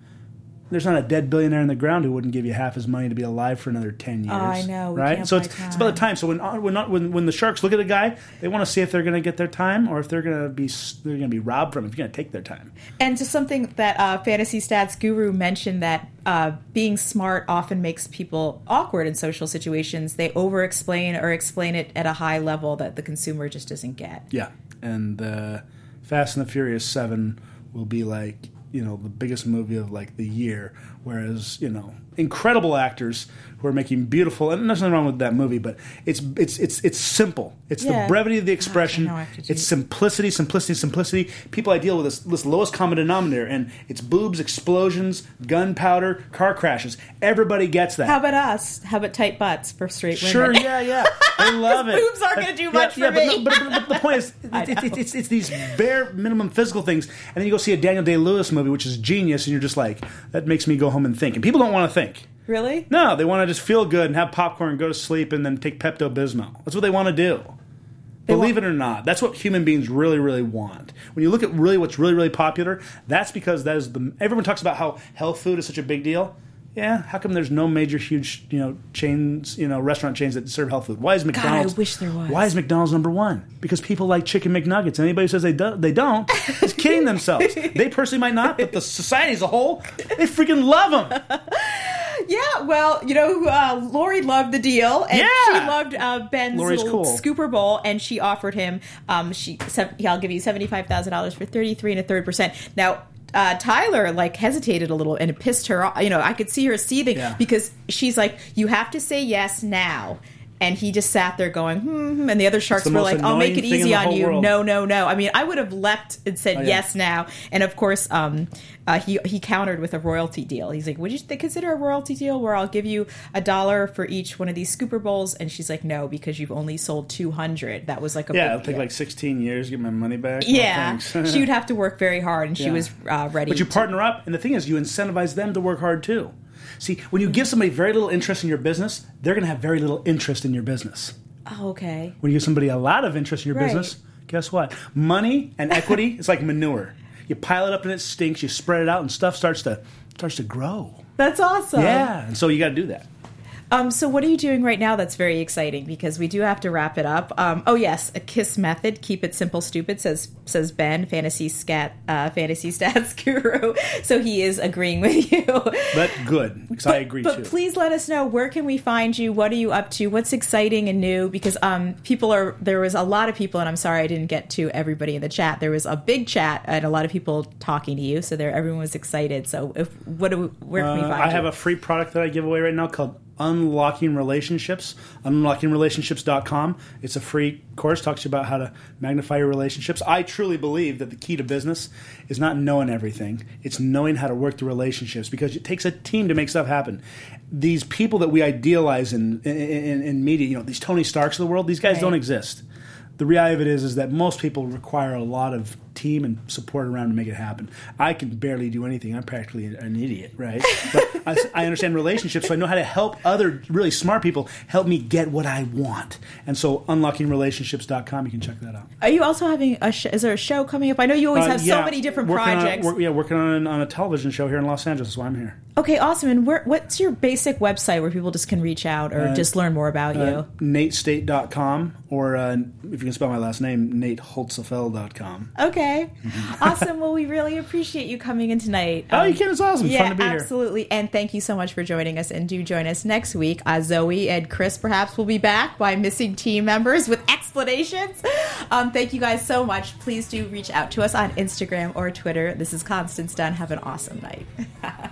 There's not a dead billionaire in the ground who wouldn't give you half his money to be alive for another ten years. Oh, I know. Right? so it's, it's about the time. So when uh, when, not, when when the sharks look at a guy, they want to see if they're going to get their time or if they're going to be they're going to be robbed from. If you're going to take their time. And just something that uh, Fantasy Stats Guru mentioned that uh, being smart often makes people awkward in social situations. They over explain or explain it at a high level that the consumer just doesn't get. Yeah, and uh, Fast and the Furious Seven will be like you know the biggest movie of like the year. Whereas you know incredible actors who are making beautiful and there's nothing wrong with that movie, but it's it's it's it's simple. It's Yeah. the brevity of the oh, expression. have to do- it's simplicity, simplicity, simplicity. People I deal with this, this lowest common denominator, and it's boobs, explosions, gunpowder, car crashes. Everybody gets that. How about us? How about tight butts for straight women? Sure, yeah, yeah. I love it. boobs aren't gonna do much for yeah, but, me. no- but, but, but the point is, it, it, it's, it's these bare minimum physical things, and then you go see a Daniel Day Lewis movie, which is genius, and you're just like, that makes me go home and think. And people don't want to think. Really? No, they want to just feel good and have popcorn, and go to sleep, and then take Pepto Bismol. That's what they want to do. Believe want- it or not, that's what human beings really, really want. When you look at really what's really, really popular, that's because that is the. Everyone talks about how health food is such a big deal. Yeah, how come there's no major, huge, you know, chains, you know, restaurant chains that serve health food? Why is McDonald's? God, I wish there was. Why is McDonald's number one? Because people like chicken McNuggets. Anybody who says they do, they don't is kidding themselves. They personally might not, but the society as a whole, they freaking love them. Yeah, well, you know, uh, Lori loved the deal, and Yeah. she loved uh, Ben's Lori's little cool. scooper bowl, and she offered him, um, she, se- I'll give you seventy five thousand dollars for thirty three and a third percent. Now. Uh, Tyler like hesitated a little and it pissed her off. You know, I could see her seething Yeah. because she's like, "You have to say yes now," and he just sat there going, "Hmm." hmm," And the other sharks the were like, "I'll make it easy on you." world. No, no, no. I mean, I would have leapt and said Oh, yeah. yes now. And of course, um, uh, he he countered with a royalty deal. He's like, "Would you th- consider a royalty deal where I'll give you a dollar for each one of these scooper bowls?" And she's like, "No, because you've only sold two hundred. That was like a Yeah, it'll take like 16 years to get my money back. Yeah." thanks. she would have to work very hard, and she Yeah. was uh, ready. But you to- partner up, and the thing is, you incentivize them to work hard too. See, when you give somebody very little interest in your business, they're going to have very little interest in your business. Oh, okay. When you give somebody a lot of interest in your Right. business, guess what? Money and equity is like manure. You pile it up and it stinks. You spread it out, and stuff starts to starts to grow. That's awesome. Yeah, and so you got to do that. Um, so what are you doing right now that's very exciting because we do have to wrap it up. Um, oh yes, a kiss method. Keep it simple, stupid. Says says Ben, fantasy scat, uh, fantasy stats guru. So he is agreeing with you. But good, because I agree but too. please let us know where can we find you. What are you up to? What's exciting and new? Because um, people are there was a lot of people, and I'm sorry I didn't get to everybody in the chat. There was a big chat and a lot of people talking to you. So there, everyone was excited. So if what do we, where can we Uh, find I you? have a free product that I give away right now called Unlocking Relationships. UnlockingRelationships.com. It's a free course, talks to you about how to magnify your relationships. I truly believe that the key to business is not knowing everything, it's knowing how to work the relationships because it takes a team to make stuff happen. These people that we idealize in, in, in, in media, you know, these Tony Starks of the world, these guys Right. don't exist. the reality of it is is that most people require a lot of team and support around to make it happen. I can barely do anything. I'm practically an idiot, right? But I, I understand relationships, so I know how to help other really smart people help me get what I want. And so, unlockingrelationships.com, you can check that out. Are you also having a? Sh- is there a show coming up? I know you always Uh, have yeah, so many different working on projects. work- yeah, working on, on a television show here in Los Angeles. That's why I'm here. okay, awesome. And where, what's your basic website where people just can reach out or just learn more about Uh, you? NateState.com, or uh, if you can spell my last name, NateHoltzapfel.com. Okay, awesome. Well, we really appreciate you coming in tonight. Oh, Um, you can. It's awesome. It's yeah, fun to be here. absolutely. And thank you so much for joining us. And do join us next week. Uh, Zoe and Chris perhaps will be back by missing team members with explanations. Um, thank you guys so much. Please do reach out to us on Instagram or Twitter. This is Constance Dunn. Have an awesome night.